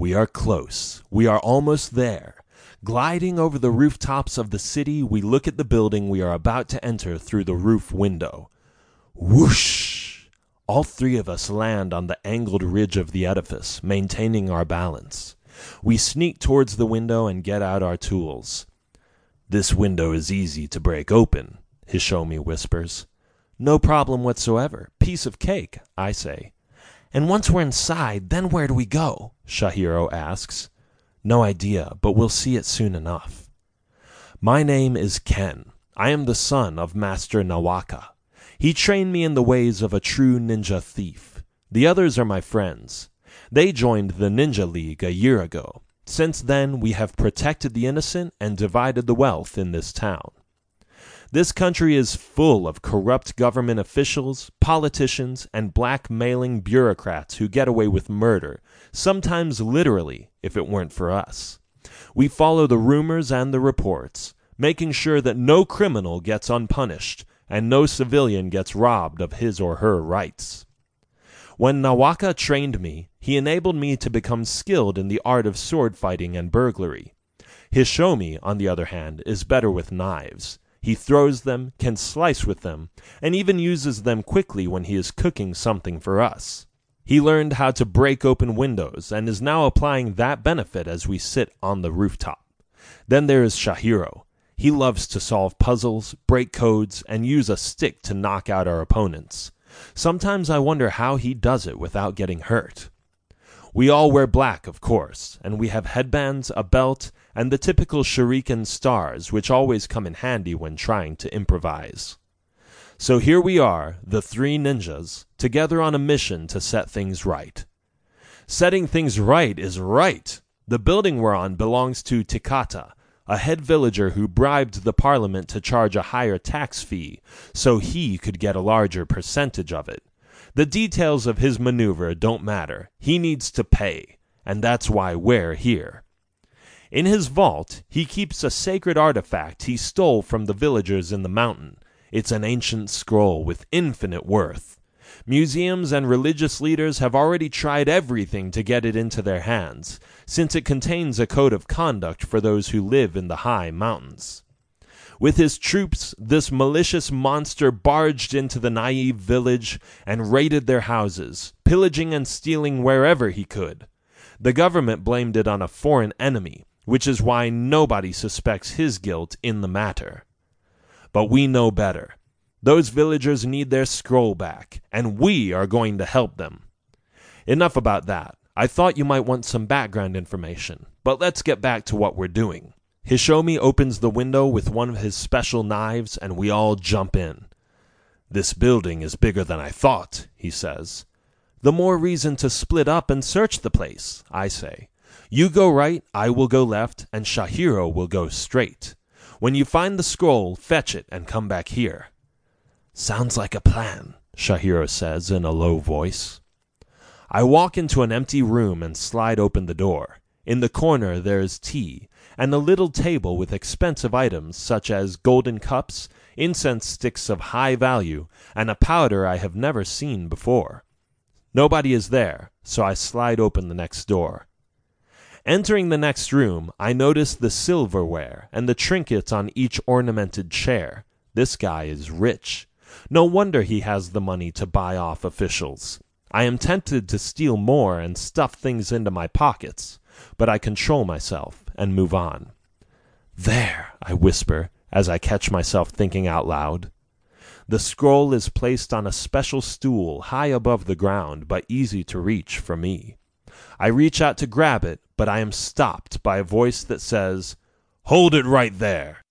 We are close. We are almost there. Gliding over the rooftops of the city, we look at the building we are about to enter through the roof window. Whoosh! All three of us land on the angled ridge of the edifice, maintaining our balance. We sneak towards the window and get out our tools. This window is easy to break open, Hishomi whispers. No problem whatsoever. Piece of cake, I say. And once we're inside, then where do we go? Shahiro asks. No idea, but we'll see it soon enough. My name is Ken. I am the son of Master Nawaka. He trained me in the ways of a true ninja thief. The others are my friends. They joined the Ninja League a year ago. Since then, we have protected the innocent and divided the wealth in this town. This country is full of corrupt government officials, politicians, and blackmailing bureaucrats who get away with murder, sometimes literally, if it weren't for us. We follow the rumors and the reports, making sure that no criminal gets unpunished and no civilian gets robbed of his or her rights. When Nawaka trained me, he enabled me to become skilled in the art of sword fighting and burglary. Hishomi, on the other hand, is better with knives. He throws them, can slice with them, and even uses them quickly when he is cooking something for us. He learned how to break open windows and is now applying that benefit as we sit on the rooftop. Then there is Shahiro. He loves to solve puzzles, break codes, and use a stick to knock out our opponents. Sometimes I wonder how he does it without getting hurt. We all wear black, of course, and we have headbands, a belt, and the typical shuriken stars which always come in handy when trying to improvise. So here we are, the three ninjas, together on a mission to set things right. Setting things right is right! The building we're on belongs to Tikata, a head villager who bribed the parliament to charge a higher tax fee so he could get a larger percentage of it. The details of his maneuver don't matter. He needs to pay, and that's why we're here. In his vault, he keeps a sacred artifact he stole from the villagers in the mountain. It's an ancient scroll with infinite worth. Museums and religious leaders have already tried everything to get it into their hands, since it contains a code of conduct for those who live in the high mountains. With his troops, this malicious monster barged into the naive village and raided their houses, pillaging and stealing wherever he could. The government blamed it on a foreign enemy, which is why nobody suspects his guilt in the matter. But we know better. Those villagers need their scroll back, and we are going to help them. Enough about that. I thought you might want some background information, but let's get back to what we're doing. Hishomi opens the window with one of his special knives, and we all jump in. This building is bigger than I thought, he says. The more reason to split up and search the place, I say. You go right, I will go left, and Shahiro will go straight. When you find the scroll, fetch it and come back here. Sounds like a plan, Shahiro says in a low voice. I walk into an empty room and slide open the door. In the corner there is tea, and a little table with expensive items such as golden cups, incense sticks of high value, and a powder I have never seen before. Nobody is there, so I slide open the next door. Entering the next room, I notice the silverware and the trinkets on each ornamented chair. This guy is rich. No wonder he has the money to buy off officials. I am tempted to steal more and stuff things into my pockets, but I control myself and move on. There, I whisper as I catch myself thinking out loud. The scroll is placed on a special stool high above the ground, but easy to reach for me. I reach out to grab it, but I am stopped by a voice that says, Hold it right there!